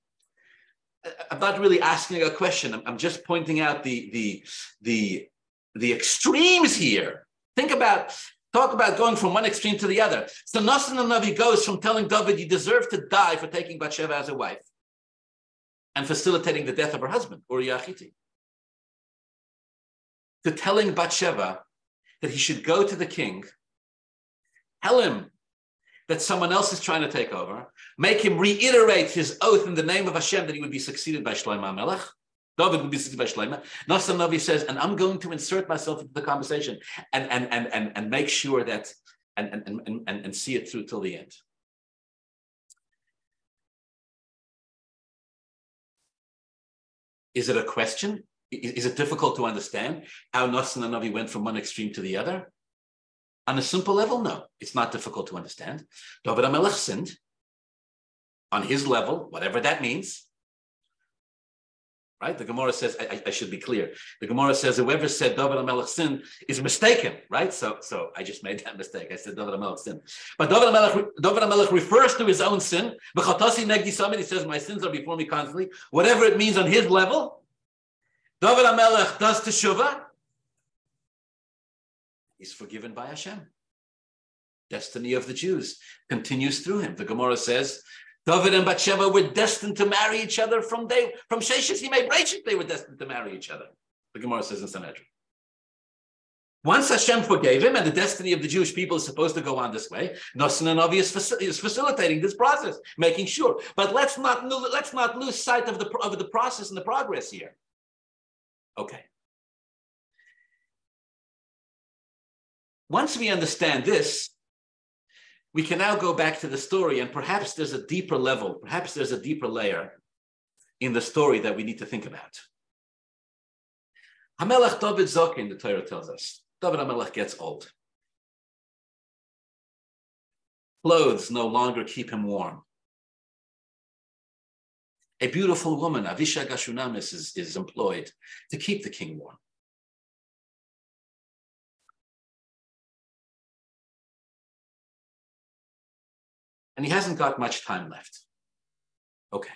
I'm not really asking a question. I'm just pointing out the the the the extremes here. Think about, talk about going from one extreme to the other. So Nosson Navi goes from telling David, you deserve to die for taking Bathsheba as a wife and facilitating the death of her husband, Uriah Achiti, to telling Bathsheba that he should go to the king, tell him that someone else is trying to take over, make him reiterate his oath in the name of Hashem that he would be succeeded by Shlomo Melech, Nosson Navi says, and I'm going to insert myself into the conversation and, and, and, and, and make sure that, and, and, and, and, and see it through till the end. Is it a question? Is it difficult to understand how Nosson Navi went from one extreme to the other? On a simple level, no, it's not difficult to understand. David HaMelech sinned on his level, whatever that means right? The Gemara says, I, I, should be clear. The Gemara says, whoever said David HaMelech sin is mistaken, right? So, so I just made that mistake. I said David HaMelech sin. But David HaMelech, David HaMelech refers to his own sin. But he says, my sins are before me constantly. Whatever it means on his level, David HaMelech does teshuvah. He's forgiven by Hashem. Destiny of the Jews continues through him. The Gemara says, David and Bathsheba were destined to marry each other from day from Sheshis Yimei Breshit. They were destined to marry each other. The Gemara says in Sanhedrin. Once Hashem forgave him, and the destiny of the Jewish people is supposed to go on this way, Nosson Navi is, faci- is, facilitating this process, making sure. But let's not let's not lose sight of the of the process and the progress here. Okay. Once we understand this, we can now go back to the story, and perhaps there's a deeper level, perhaps there's a deeper layer in the story that we need to think about. Hamelach David Zokin, the Torah tells us, David HaMelech gets old. Clothes no longer keep him warm. A beautiful woman, Avishag Ashunamis, is, is employed to keep the king warm. And he hasn't got much time left. Okay.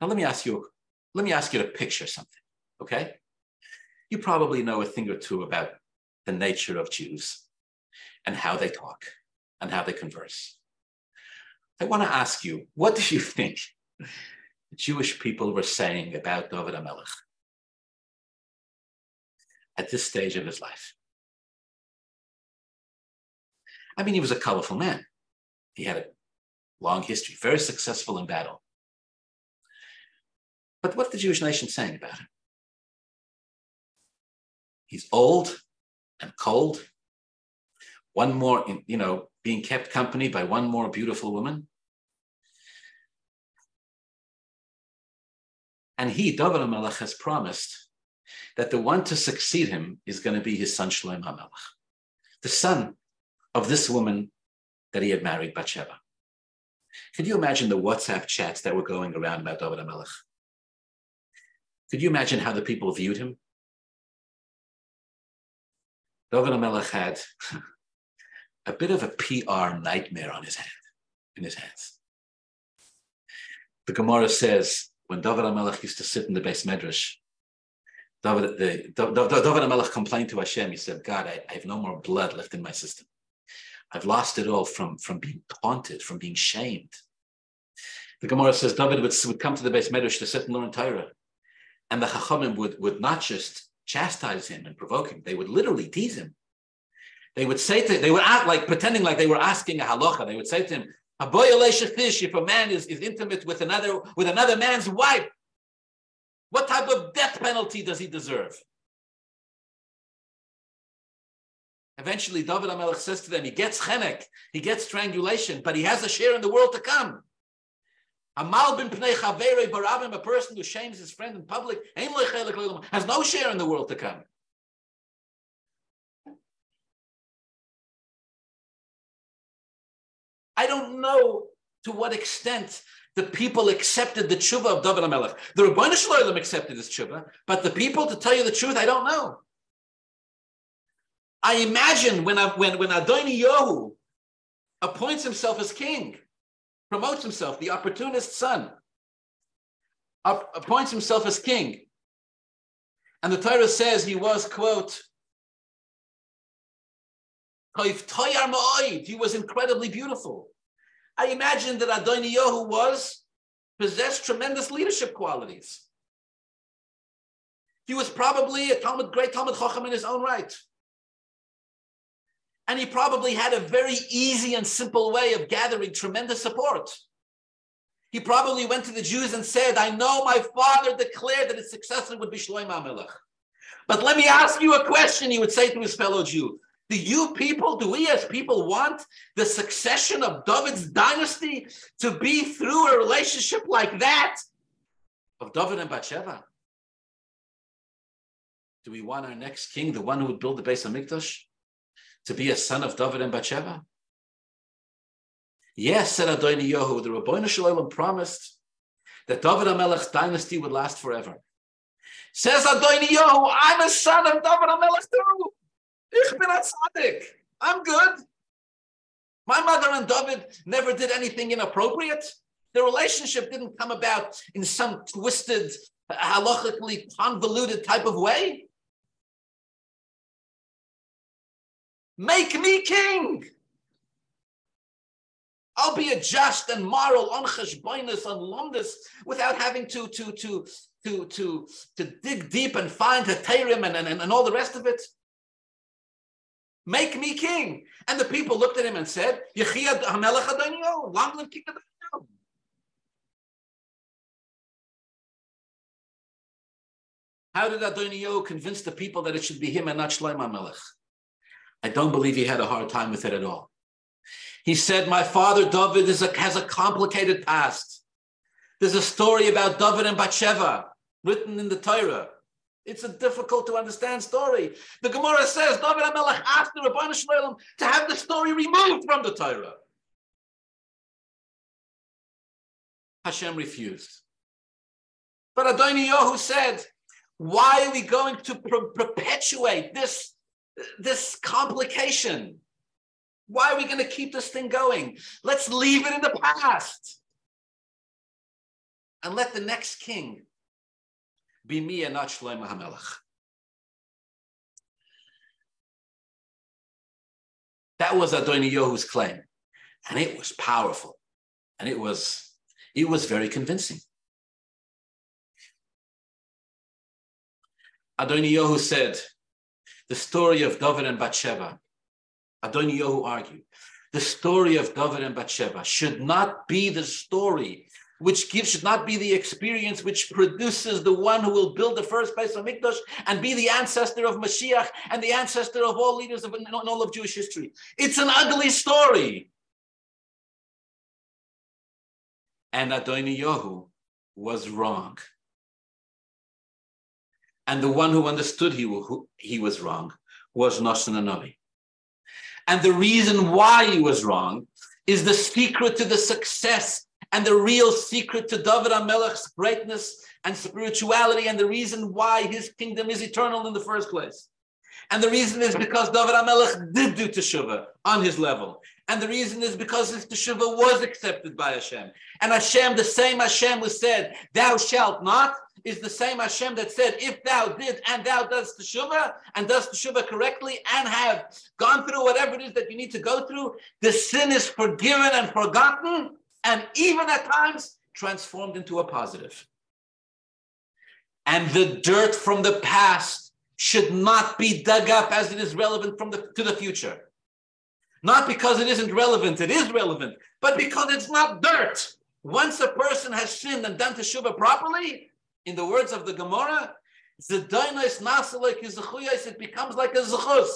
Now let me ask you, let me ask you to picture something, okay? You probably know a thing or two about the nature of Jews and how they talk and how they converse. I want to ask you, what do you think the Jewish people were saying about David HaMelech at this stage of his life? I mean, he was a colorful man. He had a long history, very successful in battle. But what's the Jewish nation saying about him? He's old and cold. One more, you know, being kept company by one more beautiful woman. And he, David HaMelech, has promised that the one to succeed him is going to be his son Shlomo HaMelech, the son of this woman that he had married Bathsheba. Could you imagine the WhatsApp chats that were going around about David HaMelech? Could you imagine how the people viewed him? David HaMelech had a bit of a PR nightmare on his hand, in his hands. The Gemara says when David HaMelech used to sit in the beis medrash, David, the, David HaMelech complained to Hashem. He said, God, I, I have no more blood left in my system. I've lost it all from, from being taunted, from being shamed. The Gemara says David would, would come to the beis medrash to sit and learn Torah, and the Chachamim would, would not just chastise him and provoke him; they would literally tease him. They would say to him, they would act like pretending like they were asking a halacha. They would say to him, if a man is, is intimate with another with another man's wife, what type of death penalty does he deserve? Eventually, David HaMelech says to them, he gets chenek, he gets strangulation, but he has a share in the world to come. Amal bin pnei chavere barabim, a person who shames his friend in public, has no share in the world to come. I don't know to what extent the people accepted the tshuva of David HaMelech. The Ribbono Shel Olam accepted his tshuva, but the people, to tell you the truth, I don't know. I imagine when, I, when, when Adoni Yohu appoints himself as king, promotes himself, the opportunist son, up, appoints himself as king, and the Torah says he was, quote, he was incredibly beautiful. I imagine that Adoni Yohu was, possessed tremendous leadership qualities. He was probably a Talmud, great Talmud Chacham in his own right. And he probably had a very easy and simple way of gathering tremendous support. He probably went to the Jews and said, I know my father declared that his successor would be Shlomo HaMelech. But let me ask you a question, he would say to his fellow Jew. Do you people, do we as people want the succession of David's dynasty to be through a relationship like that of David and Bathsheba? Do we want our next king, the one who would build the Beis HaMikdash, to be a son of David and Bathsheba? Yes, said Adoni Yohu, the Ribbono Shel Olam promised that David HaMelech's dynasty would last forever. Says Adoni Yohu, I'm a son of David HaMelech too. Ich bin. I'm good. My mother and David never did anything inappropriate. The relationship didn't come about in some twisted, halachically convoluted type of way. Make me king. I'll be a just and moral on cheshboinus, on lumdus, without having to to to to to to dig deep and find heterim and, and, and all the rest of it. Make me king. And the people looked at him and said, Yechia Hamelech Adonio, long live King Adonio. How did Adonio convince the people that it should be him and not Shlomo HaMelech? I don't believe he had a hard time with it at all. He said, My father David a, has a complicated past. There's a story about David and Bathsheba written in the Torah. It's a difficult to understand story. The Gemara says David HaMelech asked the Ribbono Shel Olam to have the story removed from the Torah. Hashem refused. But Adoni Yohu said, why are we going to per- perpetuate this this complication? Why are we going to keep this thing going? Let's leave it in the past and let the next king be me and not Shlomo HaMelech. That was Adoni Yohu's claim. And it was powerful. And it was, it was very convincing. Adoni Yohu said, the story of David and Bathsheba, Adoni Yohu argued, the story of David and Bathsheba should not be the story which gives should not be the experience which produces the one who will build the first place of Mikdash and be the ancestor of Mashiach and the ancestor of all leaders of in all of Jewish history. It's an ugly story. And Adoni Yohu was wrong. And the one who understood he, who he was wrong was Nosson Anovi. And the reason why he was wrong is the secret to the success and the real secret to David HaMelech's greatness and spirituality and the reason why his kingdom is eternal in the first place. And the reason is because David HaMelech did do teshuvah on his level. And the reason is because his teshuvah was accepted by Hashem. And Hashem, the same Hashem who said, thou shalt not, is the same Hashem that said, if thou did and thou does teshuvah and does teshuvah correctly and have gone through whatever it is that you need to go through, the sin is forgiven and forgotten and even at times transformed into a positive. And the dirt from the past should not be dug up as it is relevant from the, to the future. Not because it isn't relevant, it is relevant, but because it's not dirt. Once a person has sinned and done teshuvah properly, in the words of the Gemara, it becomes like a zechus.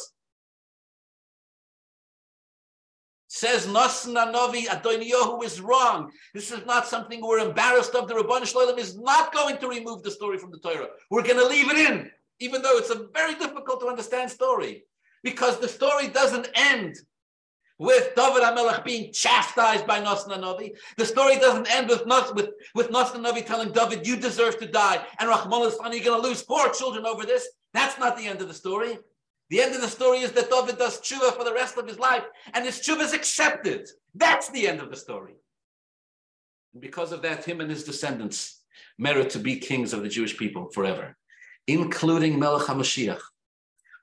Says Nasan Novi Adoniyahu is wrong. This is not something we're embarrassed of. The Ribbono Shel Olam is not going to remove the story from the Torah. We're going to leave it in, even though it's a very difficult to understand story, because the story doesn't end with David HaMelech being chastised by Nasan Novi. The story doesn't end with Nas, with, with telling David, you deserve to die, and Rahman is you're going to lose four children over this. That's not the end of the story. The end of the story is that David does tshuva for the rest of his life, and his tshuva is accepted. That's the end of the story. And because of that, him and his descendants merit to be kings of the Jewish people forever, including Melech HaMashiach,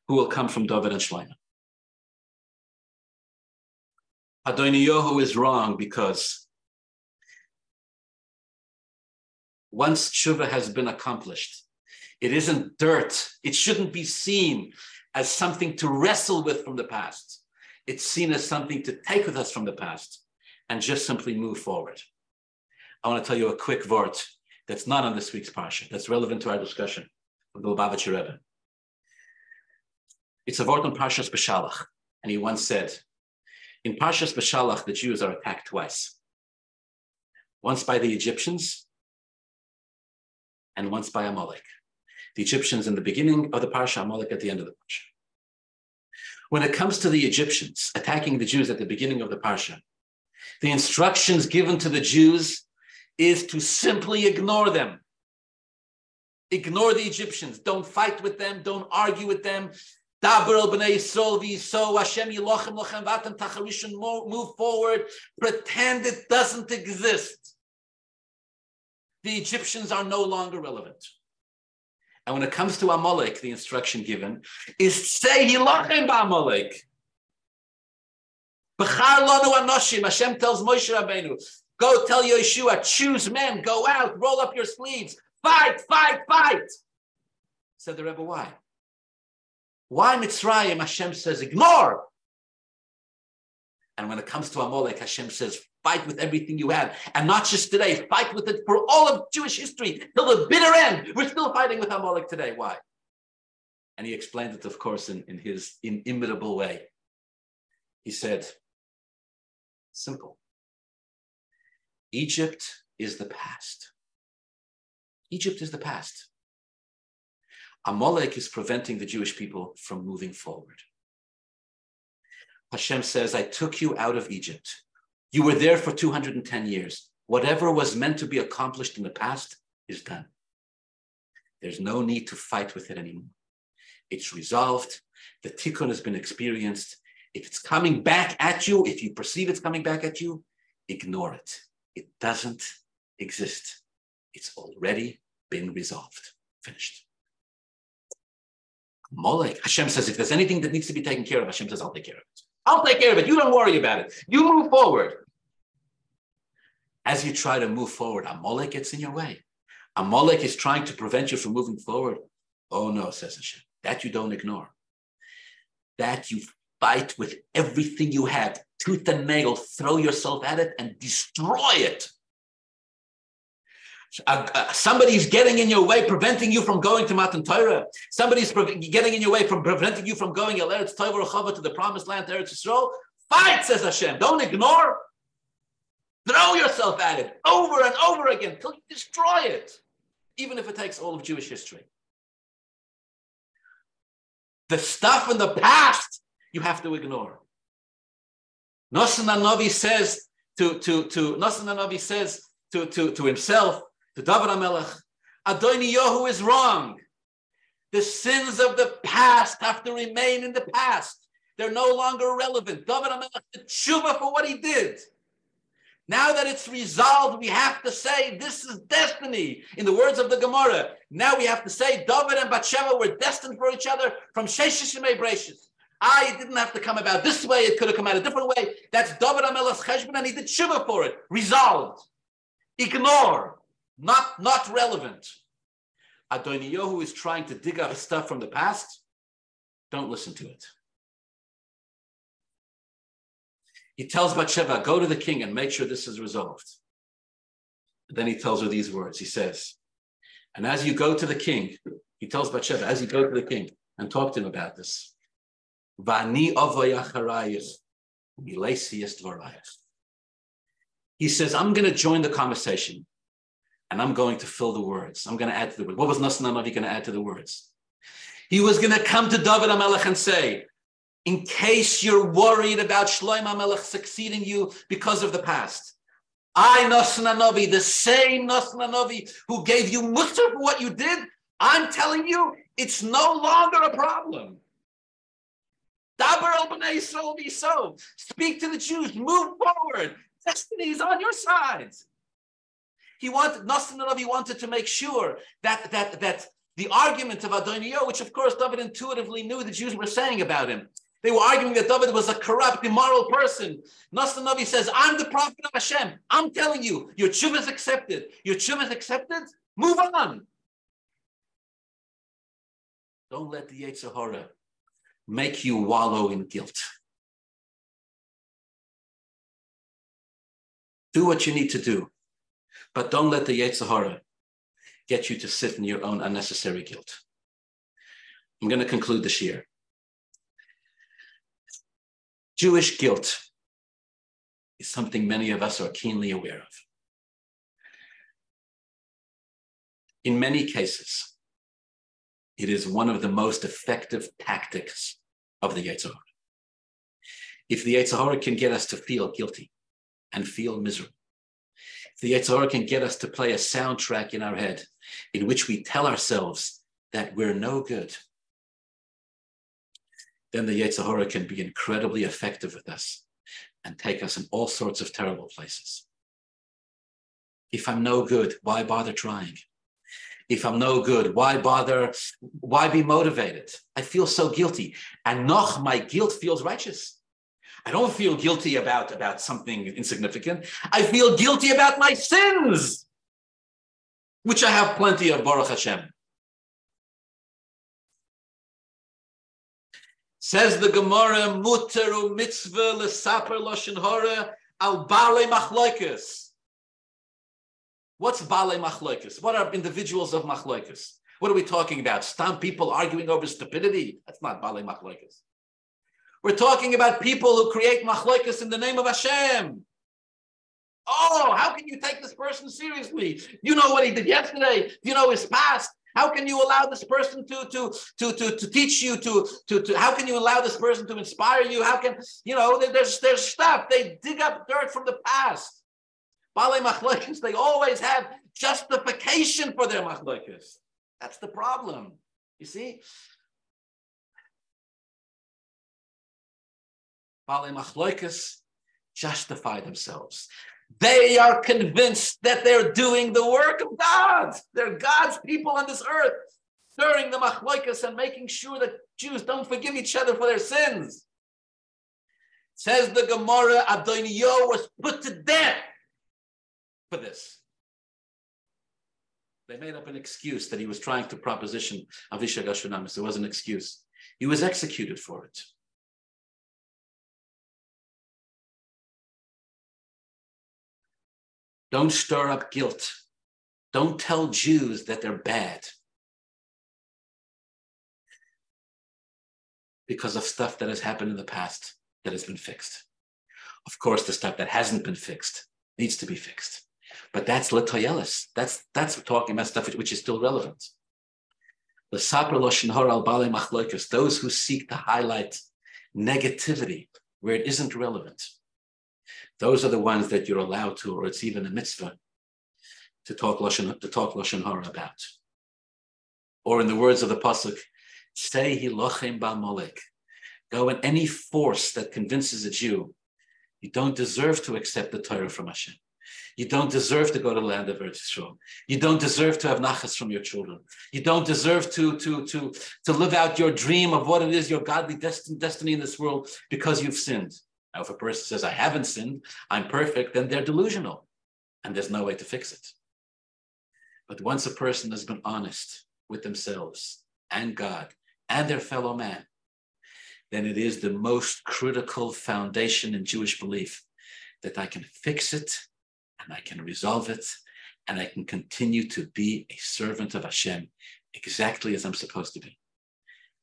who will come from David and Shlomo. Adoniyahu is wrong because once tshuva has been accomplished, it isn't dirt. It shouldn't be seen as something to wrestle with from the past. It's seen as something to take with us from the past and just simply move forward. I want to tell you a quick word that's not on this week's parsha, that's relevant to our discussion of the Lubavitcher Rebbe. It's a word on Parshas Beshalach, and he once said, in Parshas Beshalach, the Jews are attacked twice. Once by the Egyptians, and once by Amalek the Egyptians in the beginning of the Parsha, Amalek at the end of the Parsha. When it comes to the Egyptians attacking the Jews at the beginning of the Parsha, the instructions given to the Jews is to simply ignore them. Ignore the Egyptians. Don't fight with them. Don't argue with them. Move forward. Pretend it doesn't exist. The Egyptians are no longer relevant. And when it comes to Amalek, the instruction given is say Hilachem ba'Amalek. B'char lanu anoshim. Hashem tells Moshe Rabbeinu, go tell Yehoshua, choose men, go out, roll up your sleeves, fight, fight, fight. Said the Rebbe, why? Why Mitzrayim? Hashem says, ignore. And when it comes to Amalek, Hashem says, fight with everything you have. And not just today, fight with it for all of Jewish history till the bitter end. We're still fighting with Amalek today. Why? And he explained it, of course, in, in his inimitable way. He said, simple. Egypt is the past. Egypt is the past. Amalek is preventing the Jewish people from moving forward. Hashem says, I took you out of Egypt. You were there for 210 years. Whatever was meant to be accomplished in the past is done. There's no need to fight with it anymore. It's resolved. The tikkun has been experienced. If it's coming back at you, if you perceive it's coming back at you, ignore it. It doesn't exist. It's already been resolved. Finished. Molech, Hashem says, if there's anything that needs to be taken care of, Hashem says, I'll take care of it. I'll take care of it. You don't worry about it. You move forward. As you try to move forward, Amalek gets in your way. Amalek is trying to prevent you from moving forward. Oh no, says Hashem. That you don't ignore. That you fight with everything you have, tooth and nail, throw yourself at it and destroy it. Uh, somebody's getting in your way, preventing you from going to Matan Torah. Somebody's pre- getting in your way from preventing you from going Eretz to the promised land, Eretz Yisrael. Fight, says Hashem. Don't ignore. Throw yourself at it over and over again until you destroy it, even if it takes all of Jewish history. The stuff in the past you have to ignore. Nasan Navi says to to to Nasan Navi says to, to, to himself, to David HaMelech, Adoniyahu is wrong. The sins of the past have to remain in the past. They're no longer relevant. David HaMelech did tshuva for what he did. Now that it's resolved, we have to say this is destiny. In the words of the Gemara, now we have to say David and Bathsheba were destined for each other from Sheshishimei Brachis. I didn't have to come about this way. It could have come out a different way. That's David HaMelech's cheshbon, and he did tshuva for it. Resolved. Ignore not, not relevant. Adoniyahu is trying to dig up stuff from the past, don't listen to it. He tells Bathsheba, go to the king and make sure this is resolved. Then he tells her these words. He says, and as you go to the king, he tells Bathsheba, as you go to the king and talk to him about this, Vani he says, I'm going to join the conversation and I'm going to fill the words. I'm going to add to the words. What was Nasan Navi going to add to the words? He was going to come to David HaMelech and say, in case you're worried about Shloim HaMelech succeeding you because of the past, I, Nasan Navi, the same Nasan Navi who gave you musar for what you did, I'm telling you, it's no longer a problem. Dabar el b'nei Yisrael be so. Speak to the Jews. Move forward. Destiny is on your side. He wanted, Nasan Navi wanted to make sure that, that, that the argument of Adonio, which of course David intuitively knew the Jews were saying about him, they were arguing that David was a corrupt, immoral person. Nasan Navi says, I'm the prophet of Hashem. I'm telling you, your tshuva is accepted. Your tshuva is accepted. Move on. Don't let the Yetzer Hara make you wallow in guilt. Do what you need to do. But don't let the Yetzer Hara get you to sit in your own unnecessary guilt. I'm going to conclude this year. Jewish guilt is something many of us are keenly aware of. In many cases, it is one of the most effective tactics of the Yetzer Hara. If the Yetzer Hara can get us to feel guilty and feel miserable, the Yetzer Hara can get us to play a soundtrack in our head in which we tell ourselves that we're no good. Then the Yetzer Hara can be incredibly effective with us and take us in all sorts of terrible places. If I'm no good, why bother trying? If I'm no good, why bother? Why be motivated? I feel so guilty. And noch, my guilt feels righteous. I don't feel guilty about, about something insignificant. I feel guilty about my sins, which I have plenty of, Baruch Hashem. Says the Gemara, Muteru mitzvah lesaper loshen hora al bale machloikus. What's bale machloikus? What are individuals of machloikus? What are we talking about? Stam people arguing over stupidity? That's not bale machloikus. We're talking about people who create machloikas in the name of Hashem. Oh, how can you take this person seriously? You know what he did yesterday. You know his past. How can you allow this person to to to to, to teach you to, to to how can you allow this person to inspire you? How can you know there's there's stuff they dig up dirt from the past. Bale machlokas, they always have justification for their machlokas. That's the problem. You see, Bale Machloikas justify themselves. They are convinced that they're doing the work of God. They're God's people on this earth, stirring the Machloikas and making sure that Jews don't forgive each other for their sins. Says the Gemara, Adonio was put to death for this. They made up an excuse that he was trying to proposition Avishag Ashuramis. It was an excuse. He was executed for it. Don't stir up guilt. Don't tell Jews that they're bad because of stuff that has happened in the past that has been fixed. Of course, the stuff that hasn't been fixed needs to be fixed. But that's letoyelis. That's that's talking about stuff which is still relevant. The al those who seek to highlight negativity where it isn't relevant. Those are the ones that you're allowed to, or it's even a mitzvah to talk lashon to talk lashon hara about. Or in the words of the pasuk, say hilochem ba molek. Go in any force that convinces a Jew you don't deserve to accept the Torah from Hashem. You don't deserve to go to the land of Eretz Yisrael. You don't deserve to have nachas from your children. You don't deserve to, to, to, to live out your dream of what it is, your godly destiny in this world, because you've sinned. Now, if a person says, I haven't sinned, I'm perfect, then they're delusional and there's no way to fix it. But once a person has been honest with themselves and God and their fellow man, then it is the most critical foundation in Jewish belief that I can fix it and I can resolve it and I can continue to be a servant of Hashem exactly as I'm supposed to be.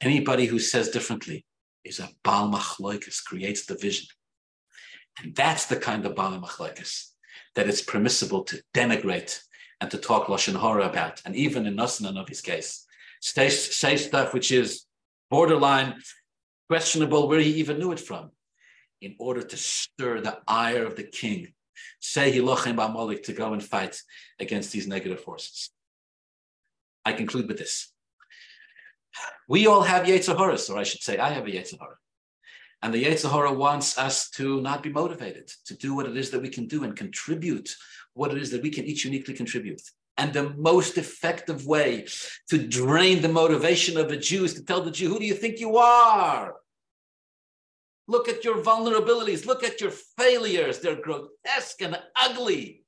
Anybody who says differently is a Baal Machloikas, creates division. And that's the kind of Baal Machloikas that it's permissible to denigrate and to talk Lashon Hora about. And even in Nasan Novi's case, say, say stuff which is borderline questionable where he even knew it from, in order to stir the ire of the king. Say he Hilochem Amalek to go and fight against these negative forces. I conclude with this. We all have Yetzer Hara, or I should say, I have a Yetzer Hara. And the Yetzer Hara wants us to not be motivated, to do what it is that we can do and contribute what it is that we can each uniquely contribute. And the most effective way to drain the motivation of a Jew is to tell the Jew, who do you think you are? Look at your vulnerabilities. Look at your failures. They're grotesque and ugly.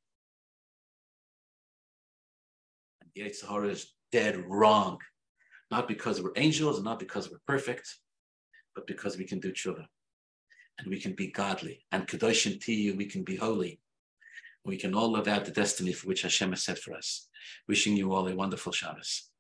And Yetzer Hara is dead wrong. Not because we're angels and not because we're perfect, but because we can do tshuva. And we can be godly. And Kedoshim Tihyu, we can be holy. We can all live out the destiny for which Hashem has set for us. Wishing you all a wonderful Shabbos.